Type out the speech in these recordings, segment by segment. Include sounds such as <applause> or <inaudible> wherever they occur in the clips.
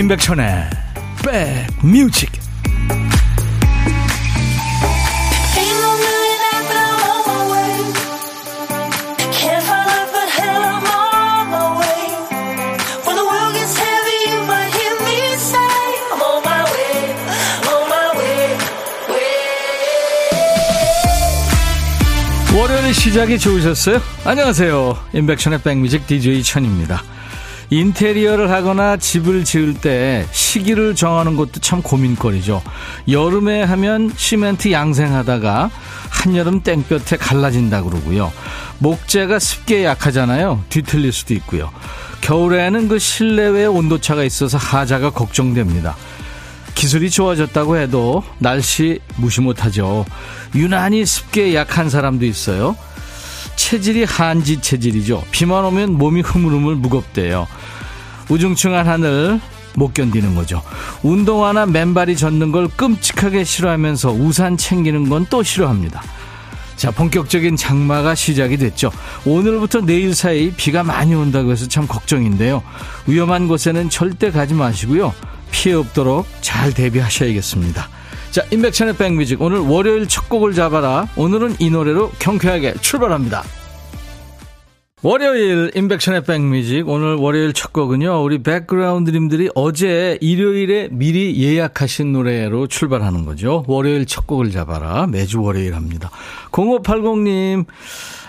임백천의 백뮤직 월요일 시작이 좋으셨어요? 안녕하세요. 임백천의 백뮤직 DJ 천입니다. 인테리어를 하거나 집을 지을 때 시기를 정하는 것도 참 고민거리죠. 여름에 하면 시멘트 양생하다가 한여름 땡볕에 갈라진다 그러고요. 목재가 습기에 약하잖아요. 뒤틀릴 수도 있고요. 겨울에는 그 실내외 온도차가 있어서 하자가 걱정됩니다. 기술이 좋아졌다고 해도 날씨 무시 못하죠. 유난히 습기에 약한 사람도 있어요. 체질이 한지 체질이죠. 비만 오면 몸이 흐물흐물 무겁대요. 우중충한 하늘 못 견디는 거죠. 운동화나 맨발이 젖는 걸 끔찍하게 싫어하면서 우산 챙기는 건 또 싫어합니다. 자, 본격적인 장마가 시작이 됐죠. 오늘부터 내일 사이 비가 많이 온다고 해서 참 걱정인데요. 위험한 곳에는 절대 가지 마시고요. 피해 없도록 잘 대비하셔야겠습니다. 자, 인백천의 백뮤직. 오늘 월요일 첫 곡을 잡아라. 오늘은 이 노래로 경쾌하게 출발합니다. 월요일 인백션의 백뮤직 오늘 월요일 첫 곡은요 우리 백그라운드님들이 어제 일요일에 미리 예약하신 노래로 출발하는 거죠 월요일 첫 곡을 잡아라 매주 월요일 합니다 0580님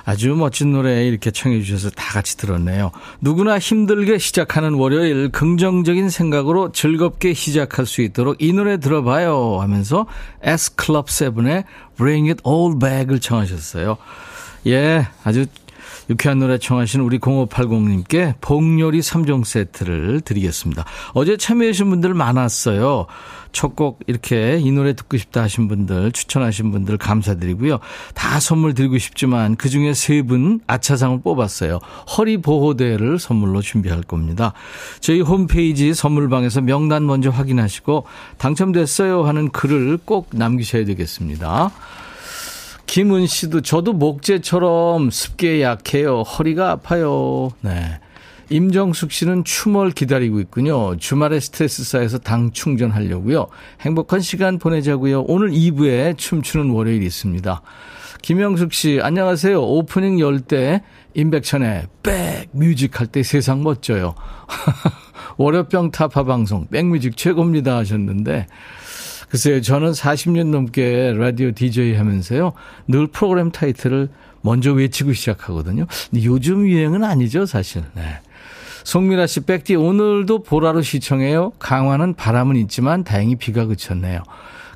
아주 멋진 노래 이렇게 청해 주셔서 다 같이 들었네요 누구나 힘들게 시작하는 월요일 긍정적인 생각으로 즐겁게 시작할 수 있도록 이 노래 들어봐요 하면서 S클럽7의 Bring It All Back을 청하셨어요 예 아주 유쾌한 노래 청하신 우리 0580님께 복요리 3종 세트를 드리겠습니다. 어제 참여하신 분들 많았어요. 첫 곡 이렇게 이 노래 듣고 싶다 하신 분들, 추천하신 분들 감사드리고요. 다 선물 드리고 싶지만 그 중에 세 분 아차상을 뽑았어요. 허리 보호대를 선물로 준비할 겁니다. 저희 홈페이지 선물방에서 명단 먼저 확인하시고 당첨됐어요 하는 글을 꼭 남기셔야 되겠습니다. 김은 씨도 저도 목재처럼 습기에 약해요. 허리가 아파요. 네. 임정숙 씨는 춤을 기다리고 있군요. 주말에 스트레스 쌓여서 당 충전하려고요. 행복한 시간 보내자고요. 오늘 2부에 춤추는 월요일 있습니다. 김영숙 씨, 안녕하세요. 오프닝 열 때 임백천의 백 뮤직 할 때 세상 멋져요. <laughs> 월요병 타파 방송 백뮤직 최고입니다 하셨는데 글쎄요, 저는 40년 넘게 라디오 DJ 하면서요, 늘 프로그램 타이틀을 먼저 외치고 시작하거든요. 근데 요즘 유행은 아니죠, 사실. 네. 송미라 씨, 백디, 오늘도 보라로 시청해요. 강화는 바람은 있지만 다행히 비가 그쳤네요.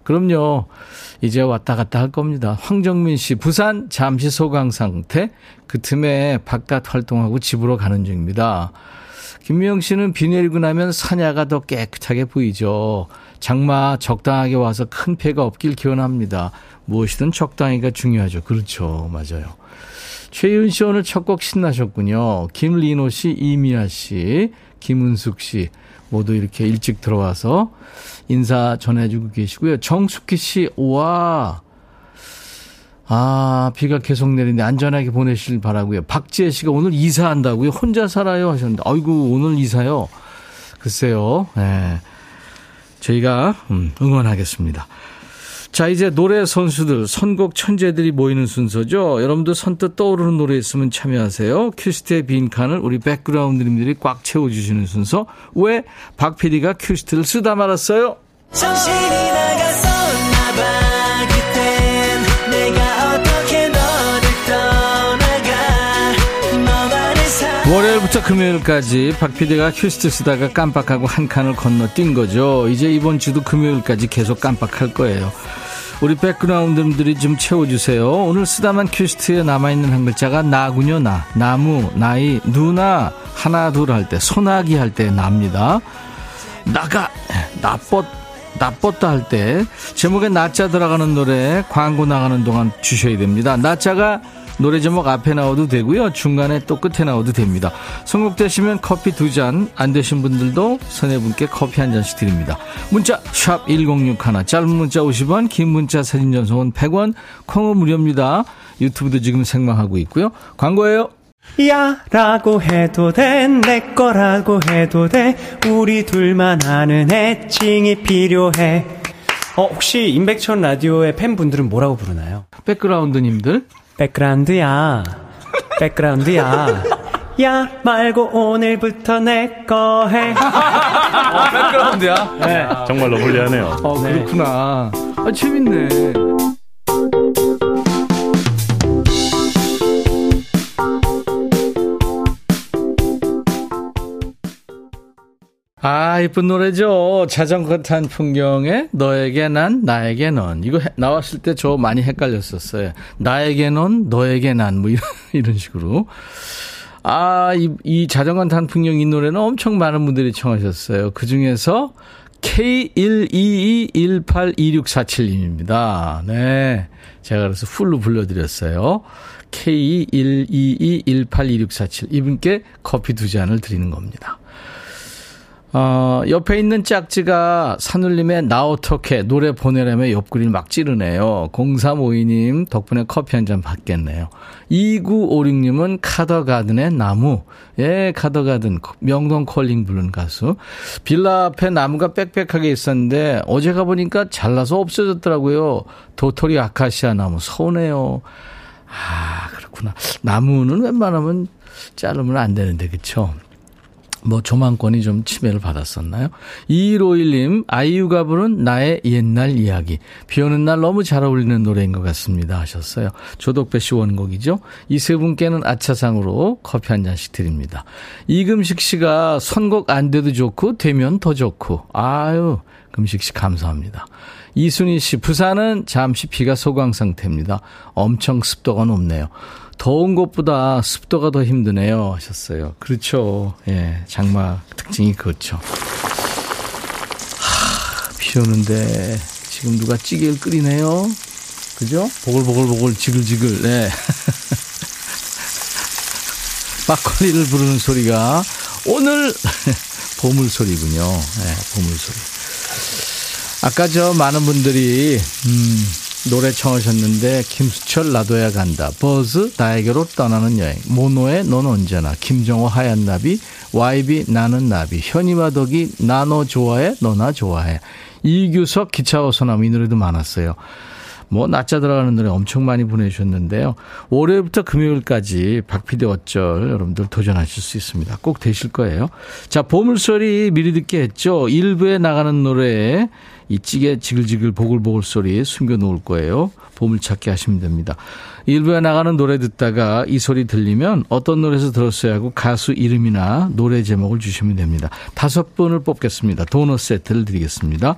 그럼요. 이제 왔다 갔다 할 겁니다. 황정민 씨, 부산 잠시 소강 상태. 그 틈에 바깥 활동하고 집으로 가는 중입니다. 김미영 씨는 비 내리고 나면 산야가 더 깨끗하게 보이죠. 장마 적당하게 와서 큰 폐가 없길 기원합니다. 무엇이든 적당히가 중요하죠. 그렇죠. 맞아요. 최윤 씨 오늘 첫 곡 신나셨군요. 김리노 씨, 이미아 씨, 김은숙 씨 모두 이렇게 일찍 들어와서 인사 전해주고 계시고요. 정숙희 씨, 와. 아, 비가 계속 내리는데 안전하게 보내시길 바라고요. 박지혜 씨가 오늘 이사한다고요? 혼자 살아요? 하셨는데, 아이고, 오늘 이사요? 글쎄요. 예. 네. 저희가 음, 응원하겠습니다. 자, 이제 노래 선수들, 선곡 천재들이 모이는 순서죠. 여러분도 선뜻 떠오르는 노래 있으면 참여하세요. 큐시트의 빈칸을 우리 백그라운드님들이 꽉 채워주시는 순서. 왜 박 PD가 큐시트를 쓰다 말았어요? 월요일부터 금요일까지 박 PD가 큐시트 쓰다가 깜빡하고 한 칸을 건너뛴 거죠. 이제 이번 주도 금요일까지 계속 깜빡할 거예요. 우리 백그라운드들이 좀 채워주세요. 오늘 쓰다만 큐시트에 남아있는 한 글자가 나군요, 나. 나무, 나이, 누나, 하나, 둘 할 때, 소나기 할 때 납니다. 나가, 나쁘, 나쁘다 할 때, 제목에 나자 들어가는 노래 광고 나가는 동안 주셔야 됩니다. 나자가 노래 제목 앞에 나와도 되고요. 중간에 또 끝에 나와도 됩니다. 선곡되시면 커피 두 잔, 안 되신 분들도 선해 분께 커피 한 잔씩 드립니다. 문자 1061, 짧은 문자 50원, 긴 문자 사진 전송은 100원, 콩은 무료입니다. 유튜브도 지금 생방하고 있고요. 광고예요. 야 라고 해도 돼 내 거라고 해도 돼 우리 둘만 아는 애칭이 필요해 어 혹시 임백천 라디오의 팬분들은 뭐라고 부르나요? 백그라운드님들 백그라운드야 백그라운드야 야 말고 오늘부터 내 거 해. 어, 백그라운드야? 네. 정말로 불리하네요. 어, 그렇구나. 아, 재밌네. 아, 이쁜 노래죠. 자전거 탄 풍경에 너에게 난, 나에게 넌. 이거 해, 나왔을 때 저 많이 헷갈렸었어요. 나에게 넌, 너에게 난, 뭐 이런, <laughs> 이런 식으로. 아, 이, 이 자전거 탄 풍경 이 노래는 엄청 많은 분들이 청하셨어요. 그 중에서 K122182647님입니다. 네. 제가 그래서 풀로 불러드렸어요. K122182647. 이분께 커피 두 잔을 드리는 겁니다. 어, 옆에 있는 짝지가 산울림의 나 어떻게 노래 보내라며 옆구리를 막 찌르네요. 0352님 덕분에 커피 한 잔 받겠네요. 2956님은 카더가든의 나무. 예, 카더가든. 명동 콜링 부른 가수. 빌라 앞에 나무가 빽빽하게 있었는데 어제 가보니까 잘라서 없어졌더라고요. 도토리 아카시아 나무. 서운해요. 아, 그렇구나. 나무는 웬만하면 자르면 안 되는데, 그쵸? 뭐 조망권이 좀 침해를 받았었나요? 2151님, 아이유가 부른 나의 옛날 이야기. 비 오는 날 너무 잘 어울리는 노래인 것 같습니다. 하셨어요. 조덕배 씨 원곡이죠. 이 세 분께는 아차상으로 커피 한 잔씩 드립니다. 이금식 씨가 선곡 안 돼도 좋고, 되면 더 좋고. 아유, 금식 씨 감사합니다. 이순희 씨, 부산은 잠시 비가 소강 상태입니다. 엄청 습도가 높네요. 더운 것보다 습도가 더 힘드네요. 하셨어요. 그렇죠. 예, 장마 특징이 그렇죠. 하, 비 오는데 지금 누가 찌개를 끓이네요. 그죠? 보글보글보글 지글지글, 네. <laughs> 막걸리를 부르는 소리가 오늘 <laughs> 보물 소리군요. 네, 보물 소리. 아까 저 많은 분들이, 음, 노래 청하셨는데 김수철 나도야 간다. 버즈 나에게로 떠나는 여행. 모노의 넌 언제나. 김정호 하얀 나비. YB 나는 나비. 현이와 덕이 나너 좋아해 너나 좋아해. 이규석 기차 어서남 이 노래도 많았어요. 뭐 낮자 들어가는 노래 엄청 많이 보내주셨는데요. 월요일부터 금요일까지 박피디 어쩔 여러분들 도전하실 수 있습니다. 꼭 되실 거예요. 자 보물소리 미리 듣게 했죠. 일부에 나가는 노래에 이 찌개 지글지글 보글보글 소리 숨겨 놓을 거예요. 보물찾기 하시면 됩니다. 일부에 나가는 노래 듣다가 이 소리 들리면 어떤 노래에서 들었어야 하고 가수 이름이나 노래 제목을 주시면 됩니다. 다섯 분을 뽑겠습니다. 도넛 세트를 드리겠습니다.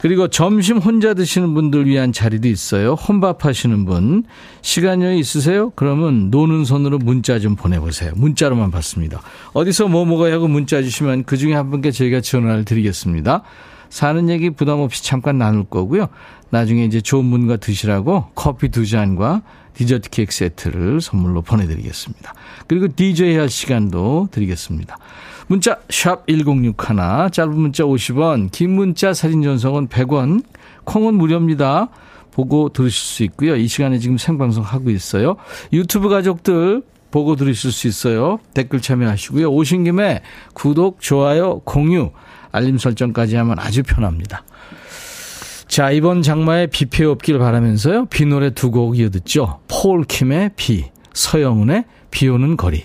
그리고 점심 혼자 드시는 분들 위한 자리도 있어요. 혼밥 하시는 분. 시간 여유 있으세요? 그러면 노는 손으로 문자 좀 보내보세요. 문자로만 받습니다. 어디서 뭐 먹어야 하고 문자 주시면 그 중에 한 분께 저희가 전화를 드리겠습니다. 사는 얘기 부담 없이 잠깐 나눌 거고요. 나중에 이제 좋은 분과 드시라고 커피 두 잔과 디저트 케이크 세트를 선물로 보내드리겠습니다. 그리고 DJ 할 시간도 드리겠습니다. 문자 1061, 짧은 문자 50원, 긴 문자 사진 전송은 100원, 콩은 무료입니다. 보고 들으실 수 있고요. 이 시간에 지금 생방송 하고 있어요. 유튜브 가족들 보고 들으실 수 있어요. 댓글 참여하시고요. 오신 김에 구독, 좋아요, 공유, 알림 설정까지 하면 아주 편합니다. 자, 이번 장마에 비 피해 없길 바라면서요. 비 노래 두 곡 이어듣죠. 폴킴의 비, 서영은의 비 오는 거리.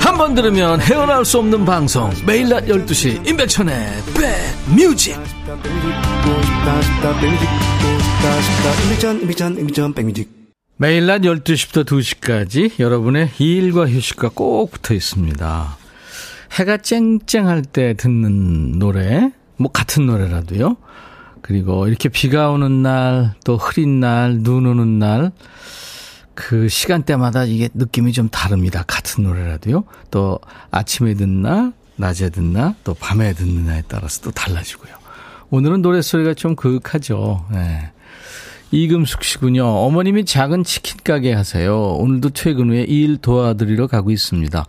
한 번 들으면 헤어나올 수 없는 방송 매일 낮 12시 임백천의 백뮤직 매일 낮 12시부터 2시까지 여러분의 일과 휴식과 꼭 붙어 있습니다. 해가 쨍쨍할 때 듣는 노래, 뭐 같은 노래라도요. 그리고 이렇게 비가 오는 날, 또 흐린 날, 눈 오는 날, 그 시간대마다 이게 느낌이 좀 다릅니다. 같은 노래라도요. 또 아침에 듣나, 낮에 듣나, 또 밤에 듣느냐에 따라서 또 달라지고요. 오늘은 노래소리가 좀 그윽하죠. 네. 이금숙 씨군요. 어머님이 작은 치킨 가게 하세요. 오늘도 퇴근 후에 일 도와드리러 가고 있습니다.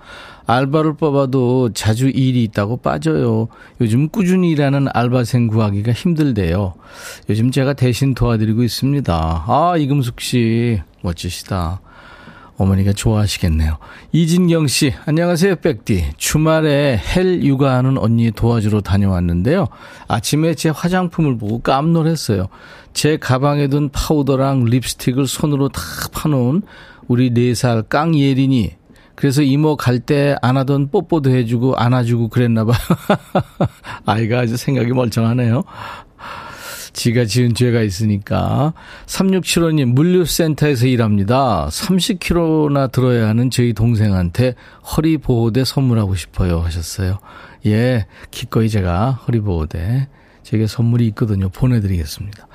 알바를 뽑아도 자주 일이 있다고 빠져요. 요즘 꾸준히 일하는 알바생 구하기가 힘들대요. 요즘 제가 대신 도와드리고 있습니다. 아, 이금숙 씨. 멋지시다. 어머니가 좋아하시겠네요. 이진경 씨, 안녕하세요, 백디. 주말에 헬 육아하는 언니 도와주러 다녀왔는데요. 아침에 제 화장품을 보고 깜놀했어요. 제 가방에 둔 파우더랑 립스틱을 손으로 다 파놓은 우리 4살 깡예린이 그래서 이모 갈 때 안 하던 뽀뽀도 해주고 안아주고 그랬나 봐요. <laughs> 아이가 아주 생각이 멀쩡하네요. 지가 지은 죄가 있으니까. 3675님, 물류센터에서 일합니다. 30kg나 들어야 하는 저희 동생한테 허리보호대 선물하고 싶어요. 하셨어요. 예, 기꺼이 제가 허리보호대. 제게 선물이 있거든요. 보내드리겠습니다.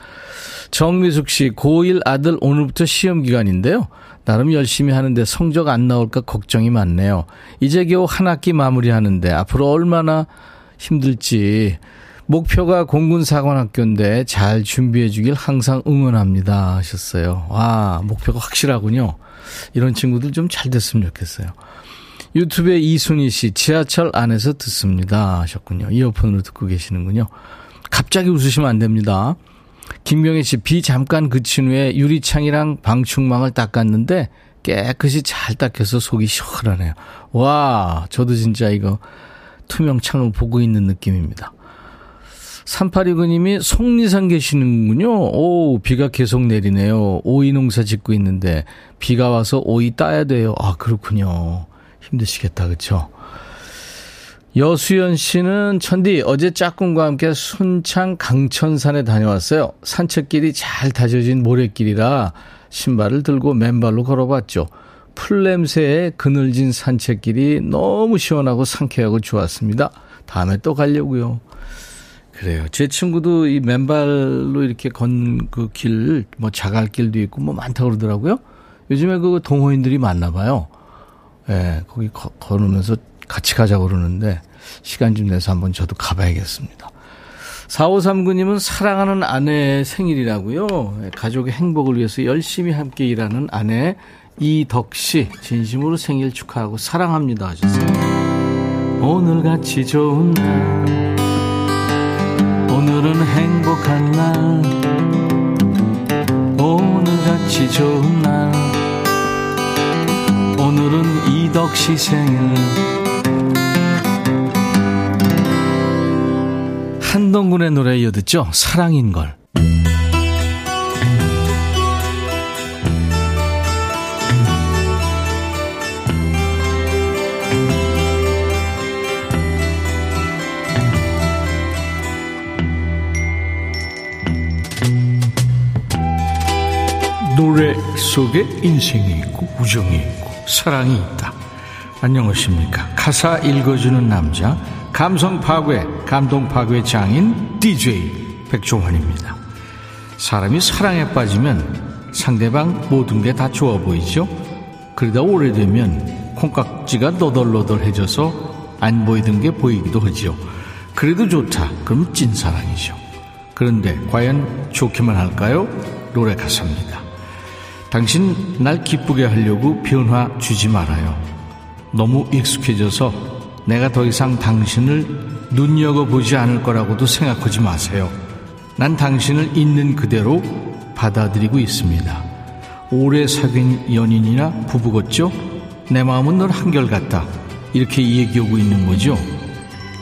정미숙 씨, 고1 아들 오늘부터 시험 기간인데요. 나름 열심히 하는데 성적 안 나올까 걱정이 많네요. 이제 겨우 한 학기 마무리하는데 앞으로 얼마나 힘들지. 목표가 공군사관학교인데 잘 준비해 주길 항상 응원합니다 하셨어요. 와, 목표가 확실하군요. 이런 친구들 좀 잘 됐으면 좋겠어요. 유튜브에 이순희 씨, 지하철 안에서 듣습니다 하셨군요. 이어폰으로 듣고 계시는군요. 갑자기 웃으시면 안 됩니다. 김명희 씨, 비 잠깐 그친 후에 유리창이랑 방충망을 닦았는데 깨끗이 잘 닦여서 속이 시원하네요. 와, 저도 진짜 이거 투명 창을 보고 있는 느낌입니다. 3829님이 속리산 계시는군요. 오, 비가 계속 내리네요. 오이 농사 짓고 있는데 비가 와서 오이 따야 돼요. 아, 그렇군요. 힘드시겠다. 그렇죠? 여수연 씨는 천디 어제 짝꿍과 함께 순창 강천산에 다녀왔어요. 산책길이 잘 다져진 모래길이라 신발을 들고 맨발로 걸어봤죠. 풀냄새에 그늘진 산책길이 너무 시원하고 상쾌하고 좋았습니다. 다음에 또 가려고요. 그래요. 제 친구도 이 맨발로 이렇게 건 그 길, 뭐 자갈길도 있고 뭐 많다고 그러더라고요. 요즘에 그 동호인들이 많나 봐요. 예, 네, 거기 거, 걸으면서 같이 가자고 그러는데 시간 좀 내서 한번 저도 가봐야겠습니다. 4539님은 사랑하는 아내의 생일이라고요. 예, 가족의 행복을 위해서 열심히 함께 일하는 아내 이덕씨 진심으로 생일 축하하고 사랑합니다 하셨어요. 오늘같이 좋은 날 오늘같이 좋은 날. 오늘은 이덕씨 생일. 한동근의 노래 이어듣죠. 사랑인걸 노래 속에 인생이 있고 우정이 있고 사랑이 있다. 안녕하십니까. 가사 읽어주는 남자, 감성 파괴, 감동 파괴 장인 DJ 백종환입니다. 사람이 사랑에 빠지면 상대방 모든 게 다 좋아 보이죠? 그러다 오래되면 콩깍지가 너덜너덜해져서 안 보이던 게 보이기도 하죠. 그래도 좋다. 그럼 찐사랑이죠. 그런데 과연 좋기만 할까요? 노래 가사입니다. 당신 날 기쁘게 하려고 변화 주지 말아요. 너무 익숙해져서 내가 더 이상 당신을 눈여겨보지 않을 거라고도 생각하지 마세요. 난 당신을 있는 그대로 받아들이고 있습니다. 오래 사귄 연인이나 부부겠죠? 내 마음은 늘 한결같다. 이렇게 얘기하고 있는 거죠.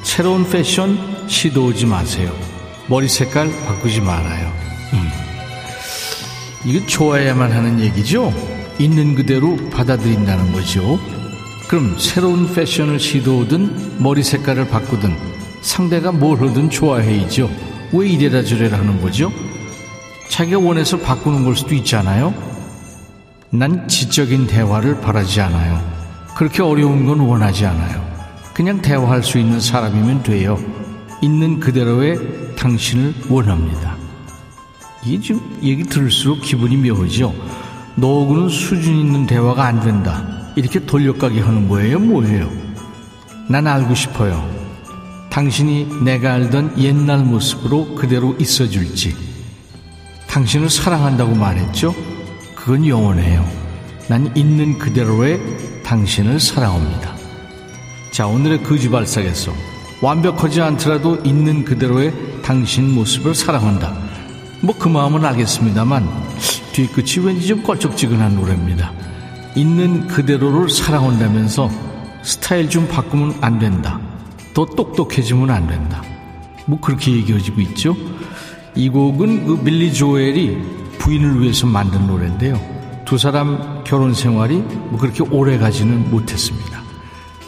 새로운 패션 시도하지 마세요. 머리 색깔 바꾸지 말아요. 이거 좋아야만 하는 얘기죠? 있는 그대로 받아들인다는 거죠. 그럼 새로운 패션을 시도하든 머리 색깔을 바꾸든 상대가 뭘 하든 좋아해야죠. 왜 이래라 저래라 하는 거죠? 자기가 원해서 바꾸는 걸 수도 있잖아요. 난 지적인 대화를 바라지 않아요. 그렇게 어려운 건 원하지 않아요. 그냥 대화할 수 있는 사람이면 돼요. 있는 그대로의 당신을 원합니다. 이게 좀 얘기 들을수록 기분이 묘하죠. 너하고는 수준 있는 대화가 안 된다. 이렇게 돌려가게 하는 거예요, 뭐예요? 난 알고 싶어요. 당신이 내가 알던 옛날 모습으로 그대로 있어줄지. 당신을 사랑한다고 말했죠? 그건 영원해요. 난 있는 그대로의 당신을 사랑합니다. 자, 오늘의 거지발사겠어. 완벽하지 않더라도 있는 그대로의 당신 모습을 사랑한다. 뭐 그 마음은 알겠습니다만 뒤끝이 왠지 좀 껄쩍지근한 노래입니다. 있는 그대로를 사랑한다면서 스타일 좀 바꾸면 안 된다. 더 똑똑해지면 안 된다. 뭐 그렇게 얘기해지고 있죠. 이 곡은 그 밀리 조엘이 부인을 위해서 만든 노래인데요. 두 사람 결혼 생활이 뭐 그렇게 오래 가지는 못했습니다.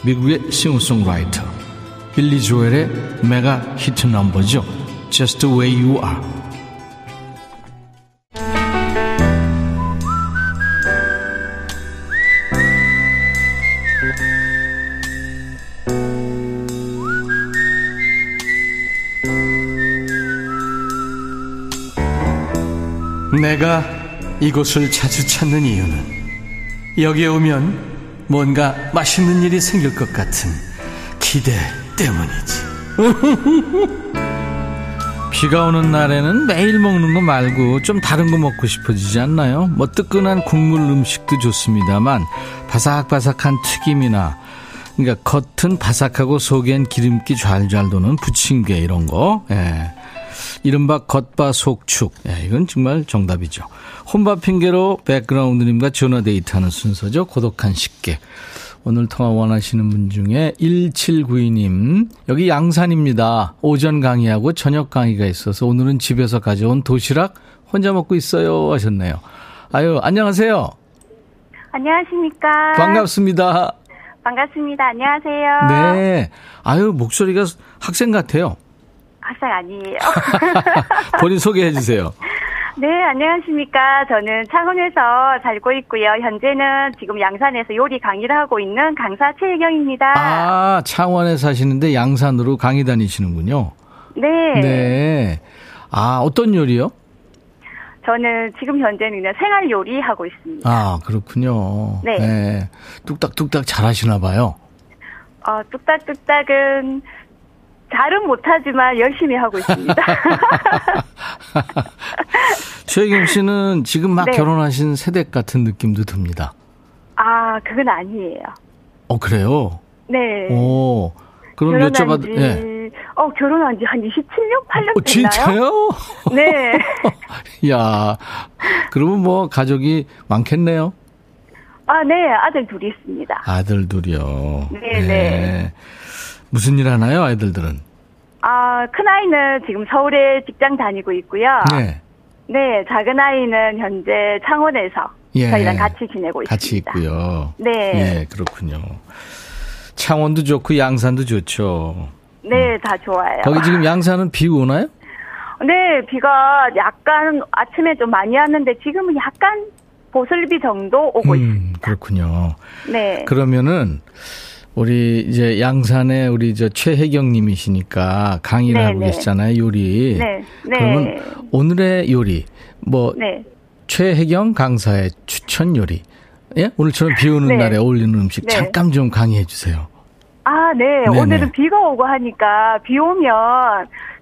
미국의 싱어송라이터 빌리 조엘의 메가 히트 넘버죠. Just the way you are. 내가 이곳을 자주 찾는 이유는 여기에 오면 뭔가 맛있는 일이 생길 것 같은 기대 때문이지. <laughs> 비가 오는 날에는 매일 먹는 거 말고 좀 다른 거 먹고 싶어지지 않나요? 뭐 뜨끈한 국물 음식도 좋습니다만 바삭바삭한 튀김이나 그러니까 겉은 바삭하고 속엔 기름기 잘잘 도는 부침개 이런 거. 예. 이른바 겉바 속축. 예, 이건 정말 정답이죠. 혼밥 핑계로 백그라운드님과 전화 데이트하는 순서죠. 고독한 식객. 오늘 통화 원하시는 분 중에 1792님, 여기 양산입니다. 오전 강의하고 저녁 강의가 있어서 오늘은 집에서 가져온 도시락 혼자 먹고 있어요. 하셨네요. 아유, 안녕하세요. 안녕하십니까. 반갑습니다. 반갑습니다. 안녕하세요. 네. 아유, 목소리가 학생 같아요. 학생 아니에요. <laughs> 본인 소개해 주세요. 네, 안녕하십니까. 저는 창원에서 살고 있고요. 현재는 지금 양산에서 요리 강의를 하고 있는 강사 최혜경입니다. 아, 창원에 사시는데 양산으로 강의 다니시는군요. 네. 네. 아, 어떤 요리요? 저는 지금 현재는 그냥 생활 요리 하고 있습니다. 아, 그렇군요. 네. 뚝딱뚝딱 잘 하시나 봐요. 어, 뚝딱뚝딱은 잘은 못하지만 열심히 하고 있습니다. <laughs> 최혜경 씨는 지금 막 네. 결혼하신 세대 같은 느낌도 듭니다. 아, 그건 아니에요. 어, 그래요? 네. 오, 그럼 결혼한 여쭤봐도, 지, 예. 어, 결혼한 지 한 27년, 8년 어, 됐나요? 진짜요? <laughs> 네. 야, 그러면 뭐 가족이 많겠네요. 아, 네. 아들 둘이 있습니다. 아들 둘이요. 네, 네. 무슨 일 하나요, 아이들들은? 아, 큰 아이는 지금 서울에 직장 다니고 있고요. 네. 네, 작은 아이는 현재 창원에서 예. 저희랑 같이 지내고 같이 있습니다. 있고요. 네. 예, 그렇군요. 창원도 좋고 양산도 좋죠. 네, 다 좋아요. 거기 지금 양산은 비 오나요? 네, 비가 약간 아침에 좀 많이 왔는데 지금은 약간 보슬비 정도 오고 음, 있습니다. 그렇군요. 네. 그러면은 우리 이제 양산에 우리 저 최혜경 님이시니까 강의를 네, 하고 네. 계시잖아요, 요리. 네, 네. 그러면 오늘의 요리 뭐 네. 최혜경 강사의 추천 요리. 예? 오늘처럼 비 오는 네. 날에 어울리는 음식 네. 잠깐 좀 강의해 주세요. 아, 네. 네네. 오늘은 비가 오고 하니까 비 오면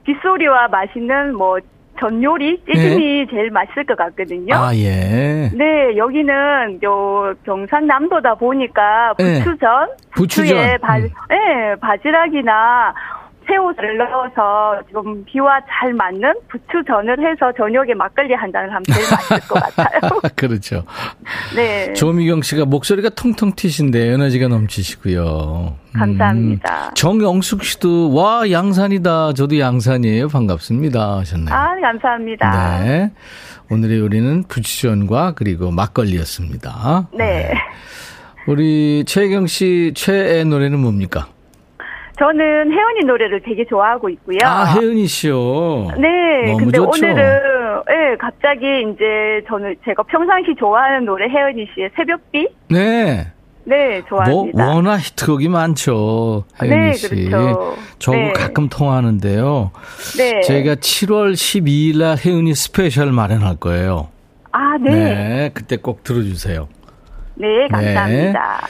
빗소리와 맛있는 뭐 전 요리 찌짐이 제일 맛있을 것 같거든요. 네. 아, 예. 네, 여기는 요 경상남도다 보니까 네. 부추전, 부추전. 부추에 바, 음. 네, 바지락이나 새우를 넣어서 좀 비와 잘 맞는 부추전을 해서 저녁에 막걸리 한 잔을 하면 제일 맛있을 것 같아요. <laughs> 그렇죠. 네, 조미경 씨가 목소리가 통통 튀신데 에너지가 넘치시고요. 음. 감사합니다. 정영숙 씨도 와 양산이다. 저도 양산이에요. 반갑습니다. 하셨네요. 아, 감사합니다. 네. 오늘의 요리는 부추전과 그리고 막걸리였습니다. 네. 우리 최경 씨 최애 노래는 뭡니까? 저는 혜원이 노래를 되게 좋아하고 있고요. 아, 혜은이 씨요. 네, 너무 근데 좋죠. 오늘은 예, 갑자기 이제 저는 제가 평상시 좋아하는 노래 혜은이 씨의 새벽비 네. 네뭐 좋아합니다. 워낙 히트곡이 많죠. 혜은이 네, 씨. 그렇죠. 저하고 네. 가끔 통화하는데요. 네. 저희가 7월 12일 날 혜은이 스페셜 마련할 거예요. 아, 네. 네, 그때 꼭 들어주세요. 네, 감사합니다.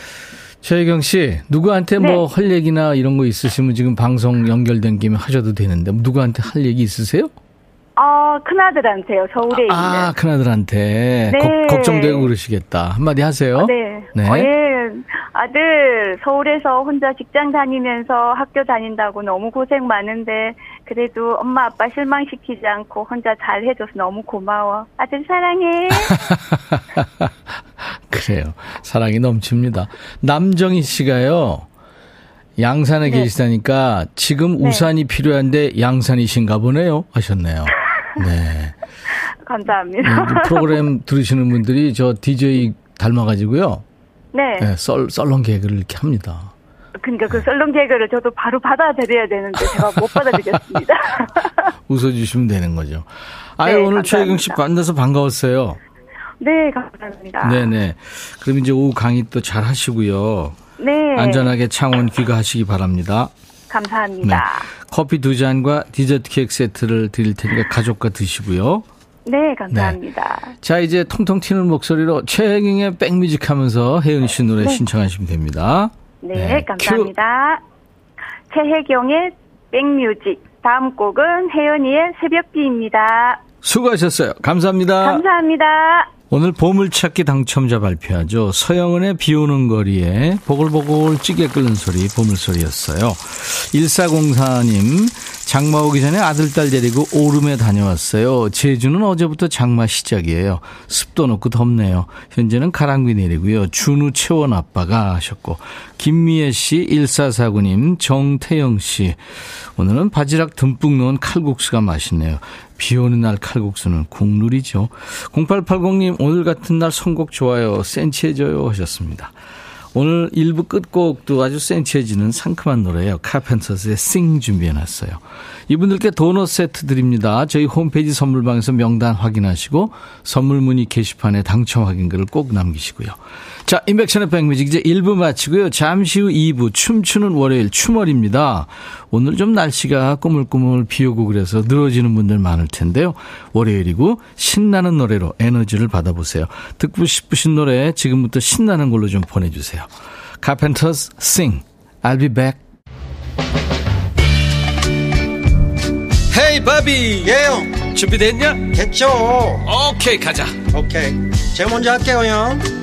최혜경 씨, 누구한테 네. 뭐할 얘기나 이런 거 있으시면 지금 방송 연결된 김에 하셔도 되는데, 누구한테 할 얘기 있으세요? 어, 큰아들한테요. 서울에 있는. 아, 큰아들한테. 네. 걱- 걱정되고 그러시겠다. 한마디 하세요. 어, 네. 네. 어, 예. 아들, 서울에서 혼자 직장 다니면서 학교 다닌다고 너무 고생 많은데, 그래도 엄마 아빠 실망시키지 않고 혼자 잘 해줘서 너무 고마워. 아들 사랑해. <laughs> <laughs> 그래요. 사랑이 넘칩니다. 남정희 씨가요. 양산에 네. 계시다니까 지금 네. 우산이 필요한데 양산이신가 보네요. 하셨네요. 네. <laughs> 감사합니다. 음, 프로그램 들으시는 분들이 저 DJ 닮아가지고요. 네. 네, 썰, 썰렁 개그를 이렇게 합니다. 그러니까 그 썰렁 개그를 저도 바로 받아들여야 되는데 제가 못 <laughs> 받아들였습니다. 웃어주시면 되는 거죠. 아유, 네, 오늘. 최혜경 씨 만나서 반가웠어요. 네, 감사합니다. 네네. 그럼 이제 오후 강의 또 잘 하시고요. 네. 안전하게 창원 귀가하시기 바랍니다. 감사합니다. 커피 두 잔과 디저트 케이크 세트를 드릴 테니까 가족과 드시고요. 네, 감사합니다. 자, 이제 통통 튀는 목소리로 최혜경의 백뮤직 하면서 혜은 씨 노래 신청하시면 됩니다. 네, 네, 감사합니다. 최혜경의 백뮤직. 다음 곡은 혜연이의 새벽비입니다. 수고하셨어요. 감사합니다. 감사합니다. 오늘 보물찾기 당첨자 발표하죠. 서영은의 비 오는 거리에 보글보글 찌개 끓는 소리, 보물소리였어요. 1404님, 장마 오기 전에 아들, 딸 데리고 오름에 다녀왔어요. 제주는 어제부터 장마 시작이에요. 습도 높고 덥네요. 현재는 가랑비 내리고요. 준우 채원 아빠가 하셨고, 김미애 씨, 1449님, 정태영 씨. 오늘은 바지락 듬뿍 넣은 칼국수가 맛있네요. 비 오는 날 칼국수는 국룰이죠. 0880님, 오늘 같은 날 선곡 좋아요. 센치해져요. 하셨습니다. 오늘 1부 끝곡도 아주 센치해지는 상큼한 노래예요. 카펜터스의 싱 준비해놨어요. 이분들께 도넛 세트 드립니다. 저희 홈페이지 선물방에서 명단 확인하시고 선물 문의 게시판에 당첨 확인글을 꼭 남기시고요. 자, 인백션의 백뮤직 이제 1부 마치고요. 잠시 후 2부 춤추는 월요일 추월입니다. 오늘 좀 날씨가 꾸물꾸물 비 오고 그래서 늘어지는 분들 많을 텐데요. 월요일이고 신나는 노래로 에너지를 받아보세요. 듣고 싶으신 노래 지금부터 신나는 걸로 좀 보내주세요. Carpenters sing. I'll be back. 헤이 바비 예영 준비됐냐? 됐죠 오케이 가자 오케이 제가 먼저 할게요 형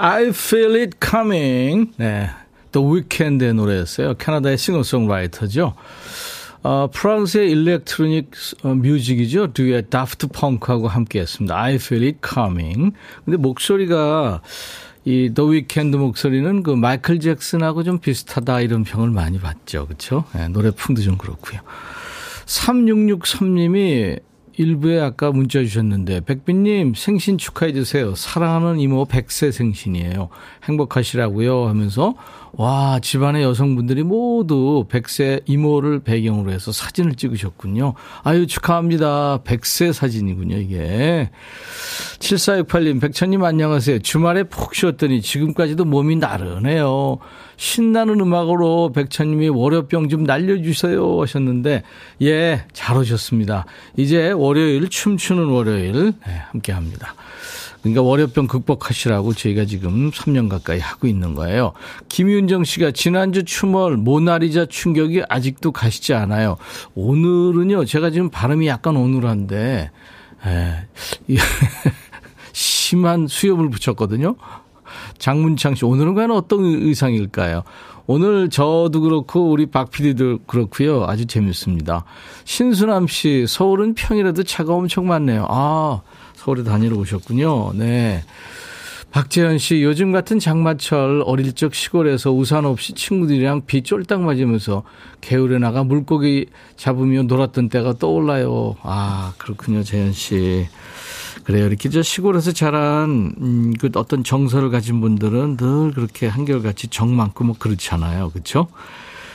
I feel it coming 네, The Weeknd의 노래였어요 캐나다의 싱어송라이터죠 어, 프랑스의 electronic 어, music이죠. 듀엣 Daft Punk하고 함께 했습니다. I feel it coming. 근데 목소리가 이 The Weeknd 목소리는 그 마이클 잭슨하고 좀 비슷하다 이런 평을 많이 받죠. 그렇죠? 네, 노래 풍도 좀 그렇고요. 3663님이 일부에 아까 문자 주셨는데 백빈님 생신 축하해 주세요. 사랑하는 이모 백세 생신이에요. 행복하시라고요 하면서 와 집안의 여성분들이 모두 백세 이모를 배경으로 해서 사진을 찍으셨군요. 아유 축하합니다. 백세 사진이군요 이게. 7468님 백천님 안녕하세요. 주말에 푹 쉬었더니 지금까지도 몸이 나른해요. 신나는 음악으로 백천님이 월요병 좀 날려주세요 하셨는데 예 잘 오셨습니다. 이제 월요일 춤추는 월요일 네, 함께 합니다. 그러니까 월요병 극복하시라고 저희가 지금 3년 가까이 하고 있는 거예요. 김윤정 씨가 지난주 추멀 모나리자 충격이 아직도 가시지 않아요. 오늘은요 제가 지금 발음이 약간 오늘한데 에, <laughs> 심한 수염을 붙였거든요. 장문창 씨, 오늘은 과연 어떤 의상일까요? 오늘 저도 그렇고 우리 박 PD도 그렇고요. 아주 재밌습니다. 신수남 씨, 서울은 평일에도 차가 엄청 많네요. 아, 서울에 다니러 오셨군요. 네. 박재현 씨, 요즘 같은 장마철 어릴 적 시골에서 우산 없이 친구들이랑 비 쫄딱 맞으면서 개울에 나가 물고기 잡으며 놀았던 때가 떠올라요. 아, 그렇군요, 재현 씨. 그래요. 이렇게 저 시골에서 자란, 음, 그 어떤 정서를 가진 분들은 늘 그렇게 한결같이 정 많고 뭐 그렇잖아요. 그렇죠?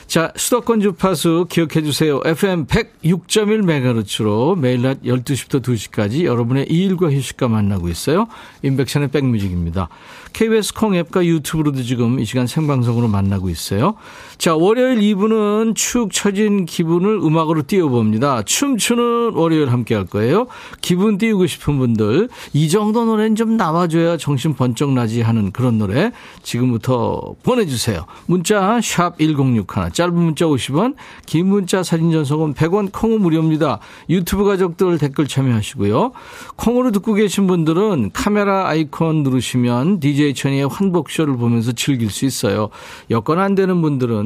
자, 수도권 주파수 기억해 주세요. FM 106.1MHz로 매일 낮 12시부터 2시까지 여러분의 일과 휴식과 만나고 있어요. 인백션의 백뮤직입니다. KBS 콩 앱과 유튜브로도 지금 이 시간 생방송으로 만나고 있어요. 자, 월요일 2부는 축 처진 기분을 음악으로 띄워봅니다. 춤추는 월요일 함께 할 거예요. 기분 띄우고 싶은 분들, 이 정도 노래는 좀 나와줘야 정신 번쩍 나지 하는 그런 노래 지금부터 보내주세요. 문자 샵 1061, 짧은 문자 50원, 긴 문자 사진 전송은 100원, 콩은 무료입니다. 유튜브 가족들 댓글 참여하시고요. 콩으로 듣고 계신 분들은 카메라 아이콘 누르시면 DJ 천이의 환복쇼를 보면서 즐길 수 있어요. 여건 안 되는 분들은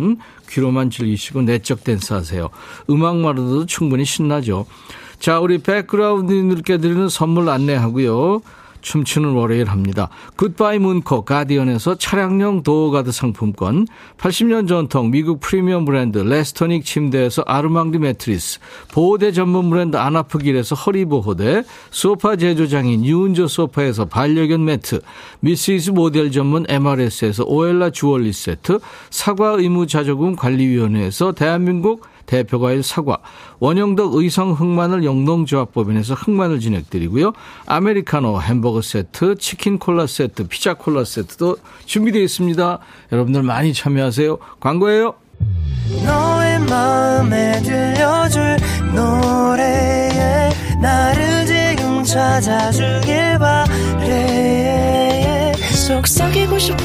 귀로만 즐기시고 내적 댄스 하세요. 음악만으로도 충분히 신나죠. 자, 우리 백그라운드님들께 드리는 선물 안내하고요. 춤추는 월요일 합니다. 굿바이 문코 가디언에서 차량용 도어가드 상품권, 80년 전통 미국 프리미엄 브랜드 레스토닉 침대에서 아르망디 매트리스, 보호대 전문 브랜드 안아프길에서 허리보호대, 소파 제조장인 유운조 소파에서 반려견 매트, 미스이즈 모델 전문 MRS에서 오엘라 주얼리 세트, 사과 의무 자조금 관리위원회에서 대한민국 대표과일 사과, 원형덕 의성 흑마늘 영농조합법인에서 흑마늘 진행드리고요. 아메리카노 햄버거 세트, 치킨 콜라 세트, 피자 콜라 세트도 준비되어 있습니다. 여러분들 많이 참여하세요. 광고예요. 너의 마음에 들려줄 노래에 나를 지금 찾아주길 바래 속삭이고 싶어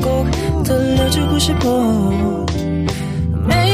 꼭 들려주고 싶어 매우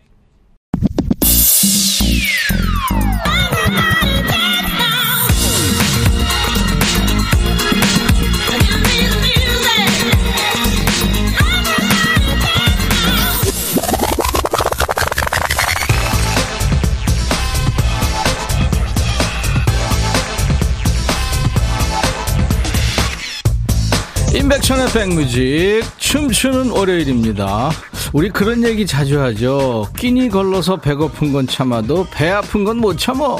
임백천의 백뮤직 춤추는 월요일입니다. 우리 그런 얘기 자주 하죠. 끼니 걸러서 배고픈 건 참아도 배 아픈 건 못 참어.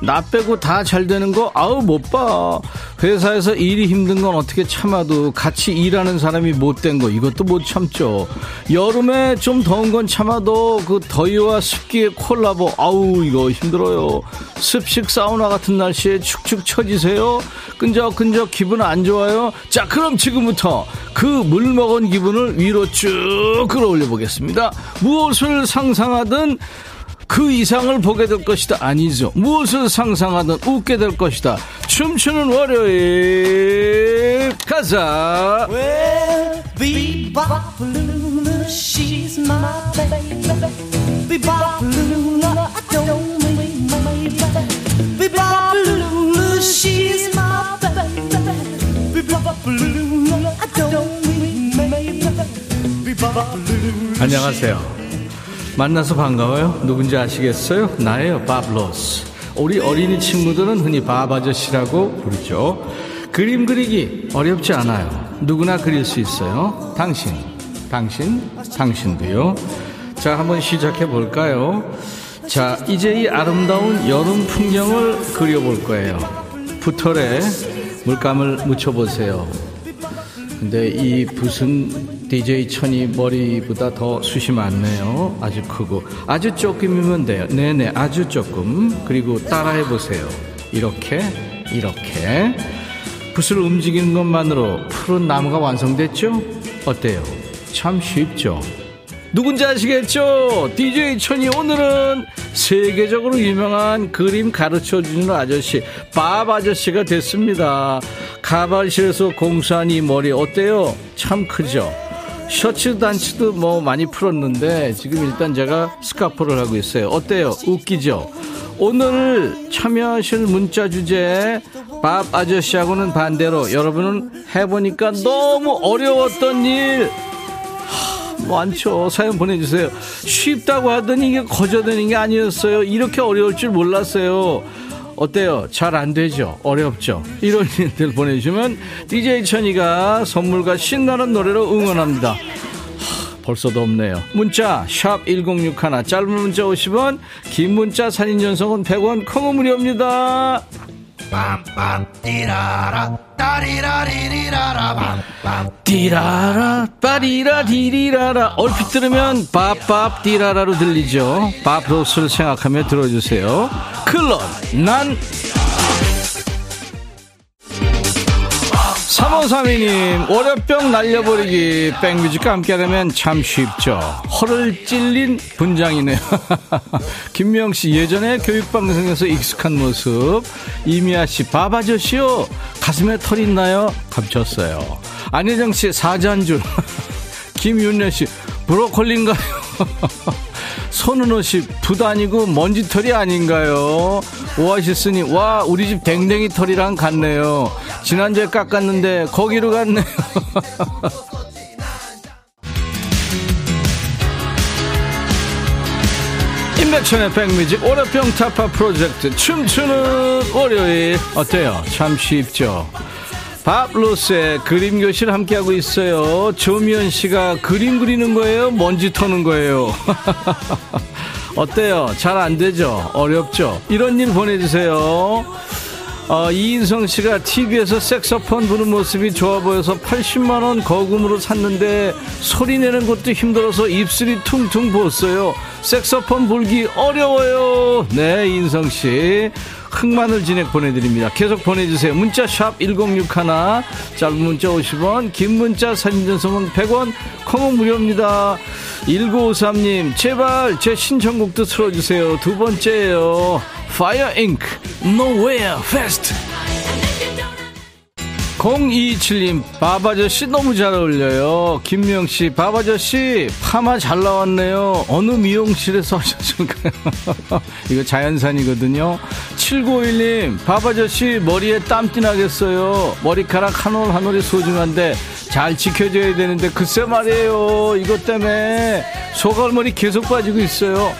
나 빼고 다 잘 되는 거 아우 못 봐. 회사에서 일이 힘든 건 어떻게 참아도 같이 일하는 사람이 못된 거 이것도 못 참죠. 여름에 좀 더운 건 참아도 그 더위와 습기의 콜라보 아우 이거 힘들어요. 습식 사우나 같은 날씨에 축축 처지세요. 끈적끈적 기분 안 좋아요. 자 그럼 지금부터 그 물 먹은 기분을 위로 쭉 끌어올려 보겠습니다. 무엇을 상상하든 그 이상을 보게 될 것이다. 아니죠. 무엇을 상상하든 웃게 될 것이다. 춤추는 월요일 가자. 안녕하세요. 만나서 반가워요. 누군지 아시겠어요? 나예요. 밥로스. 우리 어린이 친구들은 흔히 밥 아저씨라고 부르죠. 그림 그리기 어렵지 않아요. 누구나 그릴 수 있어요. 당신, 당신, 당신도요. 자, 한번 시작해 볼까요? 자, 이제 이 아름다운 여름 풍경을 그려볼 거예요. 붓털에 물감을 묻혀보세요. 근데 이 붓은 DJ 천이 머리보다 더 숱이 많네요. 아주 크고. 아주 조금이면 돼요. 네네, 아주 조금. 그리고 따라해 보세요. 이렇게, 이렇게. 붓을 움직이는 것만으로 푸른 나무가 완성됐죠? 어때요? 참 쉽죠? 누군지 아시겠죠? DJ 천이 오늘은 세계적으로 유명한 그림 가르쳐 주는 아저씨, 밥 아저씨가 됐습니다. 가발실에서 공수한 이 머리 어때요? 참 크죠? 셔츠 단추도 뭐 많이 풀었는데 지금 일단 제가 스카프를 하고 있어요. 어때요? 웃기죠? 오늘 참여하실 문자 주제 밥 아저씨하고는 반대로 여러분은 해보니까 너무 어려웠던 일 많죠. 사연 보내주세요. 쉽다고 하더니 이게 거저되는 게 아니었어요. 이렇게 어려울 줄 몰랐어요. 어때요? 잘 안 되죠? 어렵죠? 이런 <laughs> 일들 보내주시면 DJ 천이가 선물과 신나는 노래로 응원합니다. 하, 벌써도 없네요. 문자 1061, 짧은 문자 50원, 긴 문자 사진 전송은 100원, 콩은 무료입니다. 띠라라 빠리라 디리라라. 얼핏 들으면 밥밥 띠라라로 들리죠. 밥로스를 생각하며 들어주세요. 클럽 난 3532님 월요병 날려버리기 백뮤직과 함께하면 참 쉽죠. 허를 찔린 분장이네요. <laughs> 김명 씨 예전에 교육방송에서 익숙한 모습. 이미아 씨 바바저씨요. 가슴에 털 있나요? 감췄어요. 안혜정 씨 사자한줄. <laughs> 김윤래씨 브로콜리인가요? <laughs> 손은호 씨, 붓 아니고 먼지털이 아닌가요? 오아시스니, 와, 우리 집 댕댕이 털이랑 같네요. 지난주에 깎았는데, 거기로 갔네요. <laughs> 임백천의 백뮤직 오라병 타파 프로젝트 춤추는 월요일 어때요? 참 쉽죠? 밥로스의 그림 교실 함께하고 있어요. 조미연 씨가 그림 그리는 거예요? 먼지 터는 거예요? <laughs> 어때요? 잘 안 되죠? 어렵죠? 이런 일 보내주세요. 어, 이인성 씨가 TV에서 색소폰 부는 모습이 좋아 보여서 80만 원 거금으로 샀는데 소리 내는 것도 힘들어서 입술이 퉁퉁 부었어요. 색소폰 불기 어려워요. 네, 이인성 씨. 흑마늘 진액 보내드립니다. 계속 보내주세요. 문자 샵 1061, 짧은 문자 50원, 긴 문자 사진 전송은 100원, 콩은 무료입니다. 1953님, 제발 제 신청곡도 틀어주세요. 두 번째예요. Fire Inc. Nowhere Fast. 0227님, 바바저씨 너무 잘 어울려요. 김명씨, 바바저씨, 파마 잘 나왔네요. 어느 미용실에서 <laughs> 하셨을까요? 이거 자연산이거든요. 7951님, 바바저씨, 머리에 땀띠 나겠어요. 머리카락 한 올 한 올이 소중한데, 잘 지켜줘야 되는데, 글쎄 말이에요. 이것 때문에 소갈머리 계속 빠지고 있어요.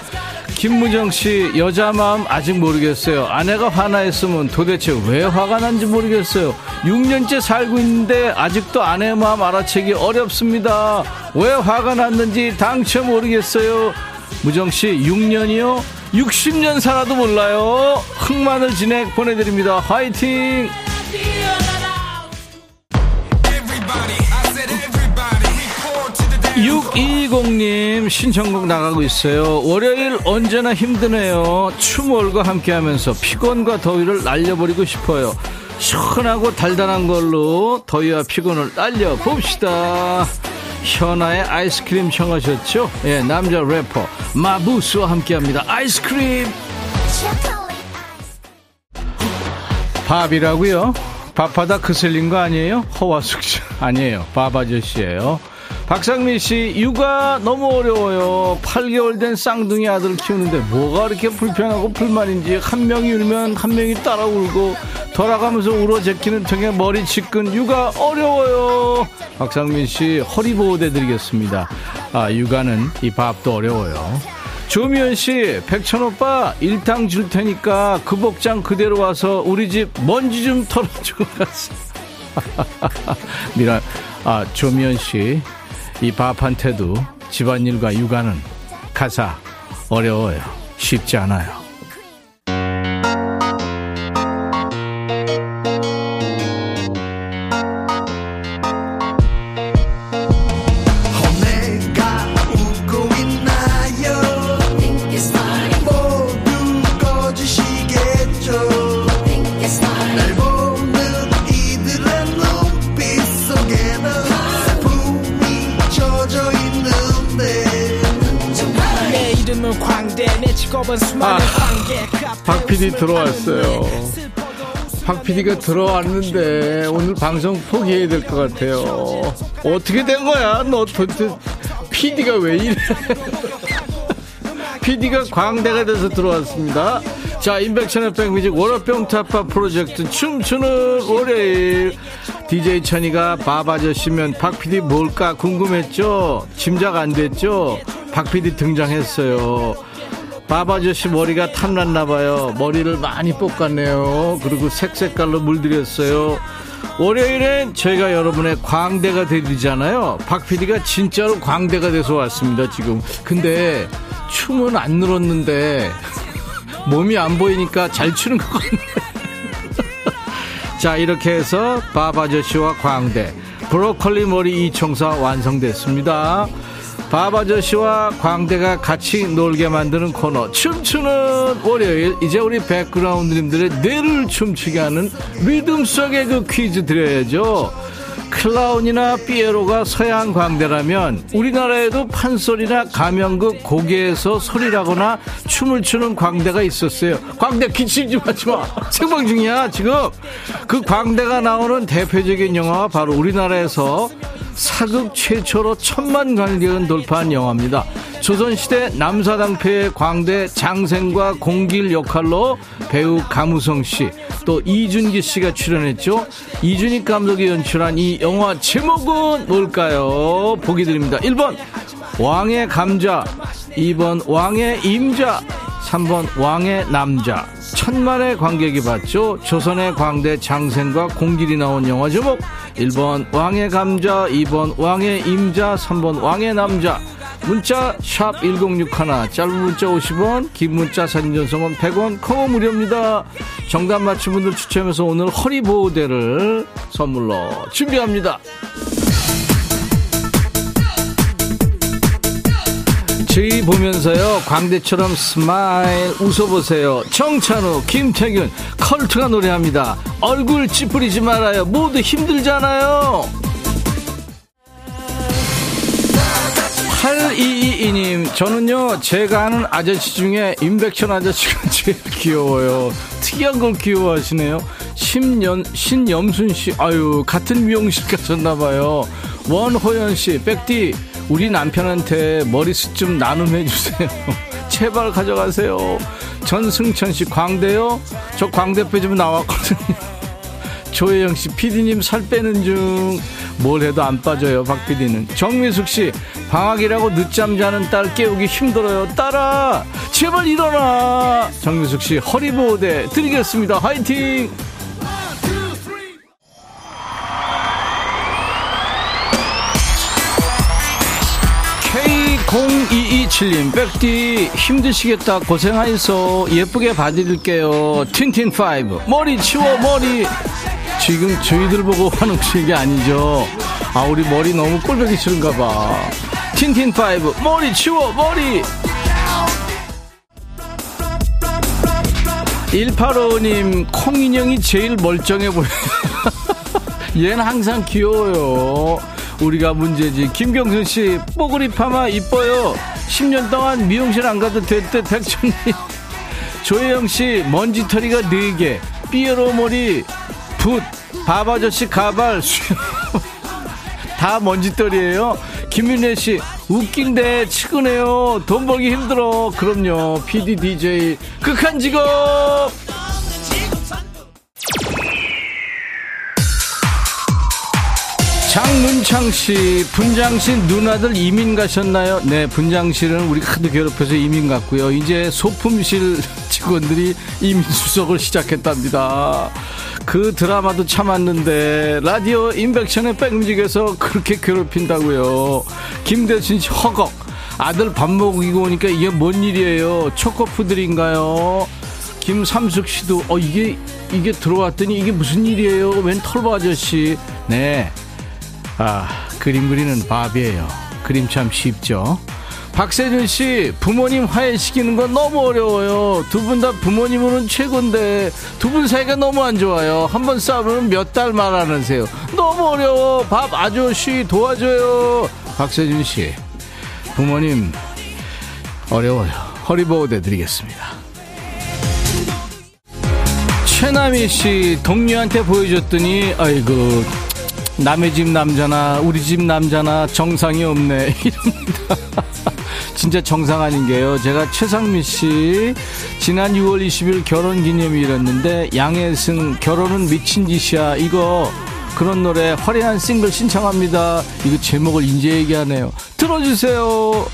김무정 씨, 여자 마음 아직 모르겠어요. 아내가 화나했으면 도대체 왜 화가 난지 모르겠어요. 6년째 살고 있는데 아직도 아내 마음 알아채기 어렵습니다. 왜 화가 났는지 당최 모르겠어요. 무정 씨, 6년이요? 60년 살아도 몰라요. 흑마늘 진액 보내드립니다. 화이팅! 6220님 신청곡 나가고 있어요. 월요일 언제나 힘드네요. 추월과 함께 하면서 피곤과 더위를 날려버리고 싶어요. 시원하고 달달한 걸로 더위와 피곤을 날려봅시다. 현아의 아이스크림 청하셨죠? 예, 남자 래퍼 마부스와 함께 합니다. 아이스크림! 밥이라고요? 밥하다 그슬린 거 아니에요? 허화숙 씨 아니에요. 밥 아저씨예요. 박상민 씨, 육아 너무 어려워요. 8개월 된 쌍둥이 아들 키우는데 뭐가 그렇게 불편하고 불만인지 한 명이 울면 한 명이 따라 울고 돌아가면서 울어 제끼는 턱에 머리 치끈 육아 어려워요. 박상민 씨, 허리 보호대 드리겠습니다. 아, 육아는 이 밥도 어려워요. 조미연 씨, 백천 오빠 일당 줄 테니까 그 복장 그대로 와서 우리 집 먼지 좀 털어주고 가세요. <laughs> 미라, 아, 조미연 씨, 이 밥한테도 집안일과 육아는 가사 어려워요. 쉽지 않아요. 이름은 광대 내 직업은 수많은 그 앞에 박 PD 들어왔어요. 박 PD가 들어왔는데 오늘 방송 포기해야 될 것 같아요. 어떻게 된 거야? 너 도대체 PD가 왜 이래? <laughs> PD가 광대가 돼서 들어왔습니다. 자, 인백천의 백뮤직 월요병 타파 프로젝트 춤추는 월요일. DJ 천이가 밥 아저씨면 박 PD 뭘까 궁금했죠? 짐작 안 됐죠? 박 PD 등장했어요. 밥 아저씨 머리가 탐났나 봐요. 머리를 많이 뽑았네요. 그리고 색색깔로 물들였어요. 월요일엔 저희가 여러분의 광대가 되리잖아요. 박 PD가 진짜로 광대가 돼서 왔습니다, 지금. 근데 춤은 안 늘었는데 몸이 안 보이니까 잘 추는 것 같네. <laughs> 자, 이렇게 해서 밥 아저씨와 광대, 브로콜리 머리 이총사 완성됐습니다. 밥 아저씨와 광대가 같이 놀게 만드는 코너 춤추는 월요일 이제 우리 백그라운드님들의 뇌를 춤추게 하는 리듬 속의 그 퀴즈 드려야죠 clown이나 삐에로가 서양 광대라면 우리나라에도 판소리나 가면극 곡예에서 소리를 하거나 춤을 추는 광대가 있었어요. 광대 기침 좀 하지 마. 생방 중이야 지금. 그 광대가 나오는 대표적인 영화가 바로 우리나라에서 사극 최초로 천만 관객은 돌파한 영화입니다. 조선시대 남사당패의 광대 장생과 공길 역할로 배우 가무성 씨, 또 이준기 씨가 출연했죠. 이준익 감독이 연출한 이 영화 제목은 뭘까요? 보기 드립니다. 1번 왕의 감자, 2번 왕의 임자, 3번 왕의 남자. 천만의 관객이 봤죠. 조선의 광대 장생과 공길이 나온 영화 제목 1번 왕의 감자, 2번 왕의 임자, 3번 왕의 남자. 문자 샵 1061, 짧은 문자 50원, 긴 문자 사진 전송은 100원, 커버 무료입니다. 정답 맞힌 분들 추첨해서 오늘 허리보호대를 선물로 준비합니다. 저희 보면서요 광대처럼 smile 웃어보세요 정찬우 김태균 컬트가 노래합니다 얼굴 찌푸리지 말아요 모두 힘들잖아요 8222님 저는요 제가 아는 아저씨 중에 임백천 아저씨가 <laughs> 제일 귀여워요 특이한 걸 귀여워하시네요 신연, 신염순 씨 아유 같은 미용실 가셨나봐요 원호연 씨 백디 우리 남편한테 머리숱 좀 나눔해 주세요. <laughs> 제발 가져가세요. 전승천 씨 광대요? 저 광대뼈 좀 나왔거든요. <laughs> 조혜영 씨, 피디님 살 빼는 중. 뭘 해도 안 빠져요, 박 피디는. 정미숙 씨, 방학이라고 늦잠 자는 딸 깨우기 힘들어요. 딸아, 제발 일어나. 정미숙 씨, 허리보호대 드리겠습니다. 화이팅! K0227님, 백디 힘드시겠다. 고생하이소. 예쁘게 봐드릴게요. 틴틴5. 머리 치워, 머리. 지금 저희들 보고 화놓으신 게 아니죠. 아, 우리 머리 너무 꼴보기 싫은가 봐. 틴틴5. 머리 치워, 머리. 185님, 콩인형이 제일 멀쩡해 보여요. <laughs> 얘는 항상 귀여워요. 우리가 문제지. 김경순 씨, 뽀글이 파마 이뻐요. 10년 동안 미용실 안 가도 됐대, 백천님. <laughs> 조혜영 씨, 먼지털이가 4개. 삐에로 머리, 붓, 바바저씨 가발. <laughs> 다 먼지털이에요. 김윤혜 씨, 웃긴데 치근해요. 돈 벌기 힘들어. 그럼요. PD, DJ, 극한 직업! 장문창 씨, 분장 씨 누나들 이민 가셨나요? 네, 분장 씨는 우리 하도 괴롭혀서 이민 갔고요. 이제 소품실 <laughs> 직원들이 이민 수속을 시작했답니다. 그 드라마도 참았는데 라디오 인백션의 백뮤직에서 그렇게 괴롭힌다고요. 김대신 씨 허걱. 아들 밥 먹이고 오니까 이게 뭔 일이에요? 초코푸들인가요? 김삼숙 씨도 어 이게 이게 들어왔더니 이게 무슨 일이에요? 웬 털보 아저씨? 네. 아, 그림 그리는 밥이에요. 그림 참 쉽죠? 박세준 씨, 부모님 화해시키는 건 너무 어려워요. 두 분 다 부모님은 최고인데, 두 분 사이가 너무 안 좋아요. 한 번 싸우면 몇 달 말하는세요. 너무 어려워. 밥 아저씨 도와줘요. 박세준 씨, 부모님, 어려워요. 허리보호대 드리겠습니다. 최남희 씨 동료한테 보여줬더니 아이고 남의 집 남자나 우리 집 남자나 정상이 없네 <laughs> 이럽니다. 진짜 정상 아닌 게요. 제가 최상미 씨 지난 6월 20일 결혼 기념일이었는데 양혜승 결혼은 미친 짓이야 이거 그런 노래 화려한 싱글 신청합니다. 이거 제목을 이제 얘기하네요. 들어주세요.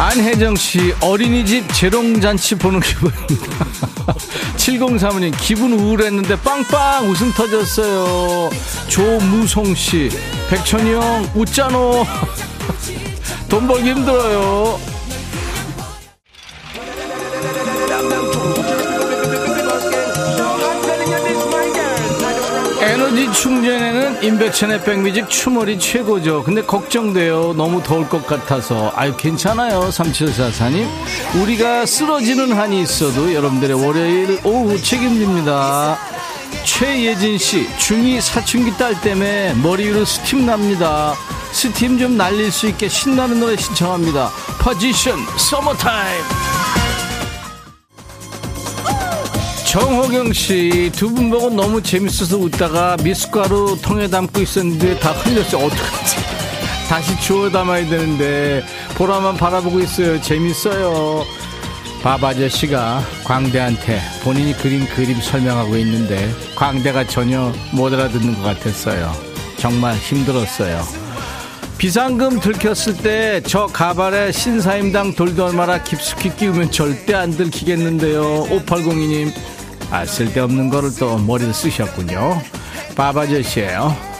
안혜정 씨 어린이집 재롱잔치 보는 기분입니다. <laughs> 7035님 기분 우울했는데 빵빵 웃음 터졌어요. 조무송 씨 백천이 형 웃잖아. <laughs> 돈 벌기 힘들어요. 에너지 충전에는 임백천의 백뮤직 추월이 최고죠. 근데 걱정돼요. 너무 더울 것 같아서. 아유, 괜찮아요. 3744님. 우리가 쓰러지는 한이 있어도 여러분들의 월요일 오후 책임집니다. 최예진 씨, 중2 사춘기 딸 때문에 머리 위로 스팀 납니다. 스팀 좀 날릴 수 있게 신나는 노래 신청합니다. 포지션, 서머타임. 정호경 씨, 두 분 보고 너무 재밌어서 웃다가 미숫가루 통에 담고 있었는데 다 흘렸어요. 어떡하지? 다시 주워 담아야 되는데, 보라만 바라보고 있어요. 재밌어요. 밥 아저씨가 광대한테 본인이 그린 그림 설명하고 있는데, 광대가 전혀 못 알아듣는 것 같았어요. 정말 힘들었어요. 비상금 들켰을 때 저 가발에 신사임당 돌도 얼마나 깊숙이 끼우면 절대 안 들키겠는데요. 5802님, 아, 쓸데없는 거를 또 머리를 쓰셨군요. 바바저씨예요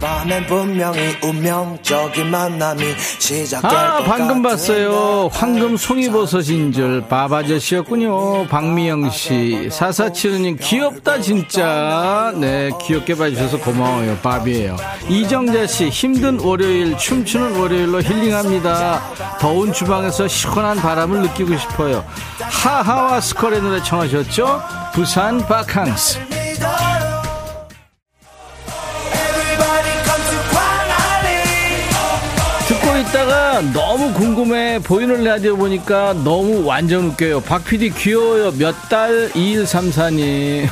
밤엔 분명히 운명적인 만남이 시작될 아, 것 방금 봤어요. 황금 송이버섯인 줄 바바저씨였군요. 박미영 씨. 4475님, 귀엽다, 진짜. 네, 귀엽게 봐주셔서 고마워요. 바비예요 이정자 씨, 힘든 월요일, 춤추는 월요일로 힐링합니다. 더운 주방에서 시원한 바람을 느끼고 싶어요. 하하와 스컬의 노래 청하셨죠? 부산 바캉스. 너무 궁금해. 보이는 라디오 보니까 너무 완전 웃겨요. 박 PD 귀여워요. 몇 달? 2134님.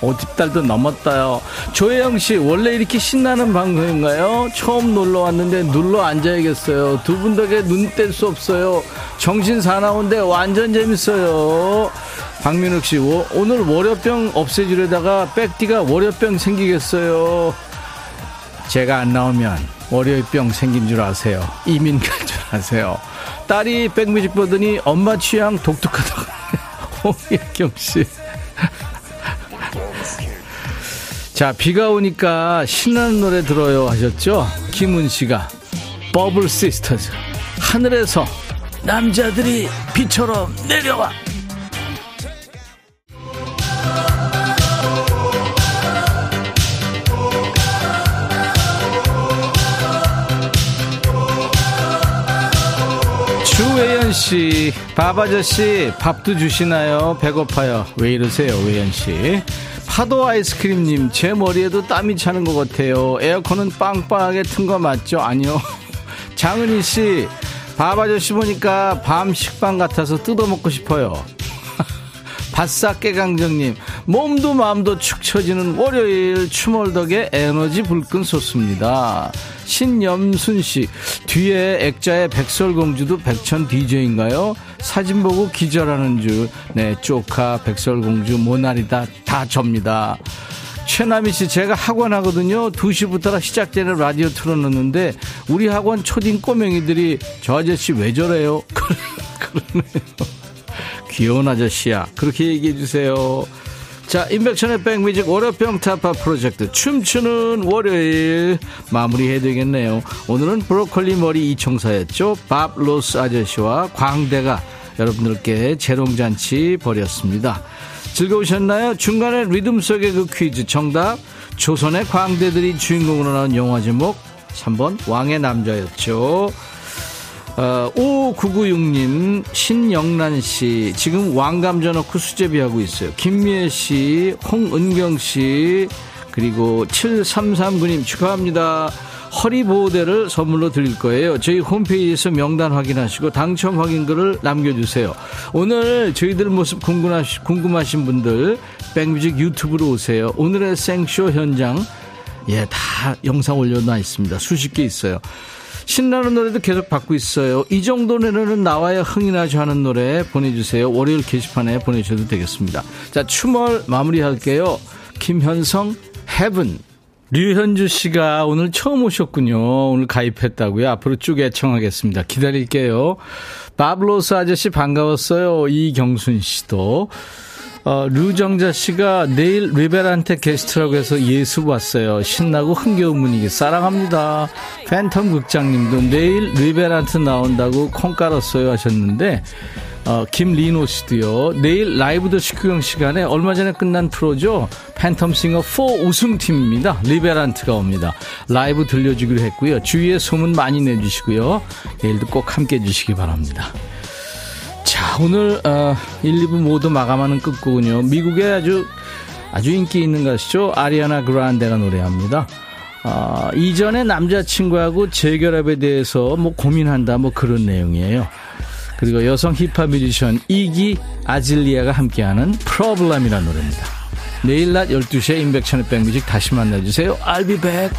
오집달도 <laughs> 넘었다요. 조혜영 씨 원래 이렇게 신나는 방송인가요? 처음 놀러 왔는데 눌러 앉아야겠어요. 두 분 덕에 눈 뗄 수 없어요. 정신 사나운데 완전 재밌어요. 박민욱 씨 오늘 월요병 없애주려다가 백디가 월요병 생기겠어요. 제가 안 나오면 월요일병 생긴 줄 아세요. 이민 갈줄 아세요. 딸이 백뮤직 보더니 엄마 취향 독특하다고. <laughs> 홍예경 씨. 자, 비가 오니까 신나는 노래 들어요 하셨죠? 김은 씨가 버블 시스터즈. 하늘에서 남자들이 비처럼 내려와. 주외연 씨, 밥 아저씨, 밥도 주시나요? 배고파요. 왜 이러세요, 외연 씨? 파도 아이스크림님, 제 머리에도 땀이 차는 것 같아요. 에어컨은 빵빵하게 튼 거 맞죠? 아니요. <laughs> 장은희 씨, 밥 아저씨 보니까 밤 식빵 같아서 뜯어먹고 싶어요. <laughs> 바싹 깨강정님, 몸도 마음도 축 처지는 월요일 추몰덕에 에너지 불끈 솟습니다. 신염순 씨, 뒤에 액자의 백설공주도 백천 DJ인가요? 사진 보고 기절하는 줄. 네, 쪼카, 백설공주, 모나리다 다 접니다. 최남희 씨, 제가 학원 하거든요. 2시부터라 시작되는 라디오 틀어놓는데, 우리 학원 초딩 꼬맹이들이 저 아저씨 왜 저래요? <laughs> 그러네요. 귀여운 아저씨야. 그렇게 얘기해 주세요. 자, 임백천의 백뮤직 월요병 타파 프로젝트 춤추는 월요일 마무리해야 되겠네요. 오늘은 브로콜리 머리 이총사였죠. 밥 로스 아저씨와 광대가 여러분들께 재롱잔치 벌였습니다. 즐거우셨나요? 중간에 리듬 속의 그 퀴즈 정답 조선의 광대들이 주인공으로 나온 영화 제목 3번 왕의 남자였죠. 어, 5996님, 신영란 씨, 지금 왕감자 넣고 수제비 하고 있어요. 김미애 씨, 홍은경 씨, 그리고 7339님 축하합니다. 허리 보호대를 선물로 드릴 거예요. 저희 홈페이지에서 명단 확인하시고 당첨 확인글을 남겨주세요. 오늘 저희들 모습 궁금하신, 궁금하신 분들 백뮤직 유튜브로 오세요. 오늘의 생쇼 현장 예, 다 영상 올려놔 있습니다. 수십 개 있어요. 신나는 노래도 계속 받고 있어요. 이 정도 노래는 나와야 흥이 나죠 하는 노래 보내주세요. 월요일 게시판에 보내주셔도 되겠습니다. 자, 추멀 마무리할게요. 김현성, 헤븐. 류현주 씨가 오늘 처음 오셨군요. 오늘 가입했다고요. 앞으로 쭉 애청하겠습니다. 기다릴게요. 밥 로스 아저씨 반가웠어요. 이경순 씨도. 어, 류정자 씨가 내일 리베란테 게스트라고 해서 예습 왔어요. 신나고 흥겨운 분위기 사랑합니다. 팬텀 극장님도 내일 리베란테 나온다고 콩 깔았어요 하셨는데 어, 김리노 씨도요. 내일 라이브도 식후경 시간에 얼마 전에 끝난 프로죠. 팬텀 싱어 4 우승팀입니다. 리베란테가 옵니다. 라이브 들려주기로 했고요. 주위에 소문 많이 내주시고요. 내일도 꼭 함께 해주시기 바랍니다. 자, 오늘 어, 1, 2부 모두 마감하는 끝곡은요. 미국의 아주 아주 인기 있는 가수죠. 아리아나 그란데가 노래합니다. 어, 이전에 남자친구하고 재결합에 대해서 뭐 고민한다 뭐 그런 내용이에요. 그리고 여성 힙합 뮤지션 이기 아질리아가 함께하는 프로블럼이라는 노래입니다. 내일 낮 12시에 인백천의 백뮤직 다시 만나주세요. I'll be back.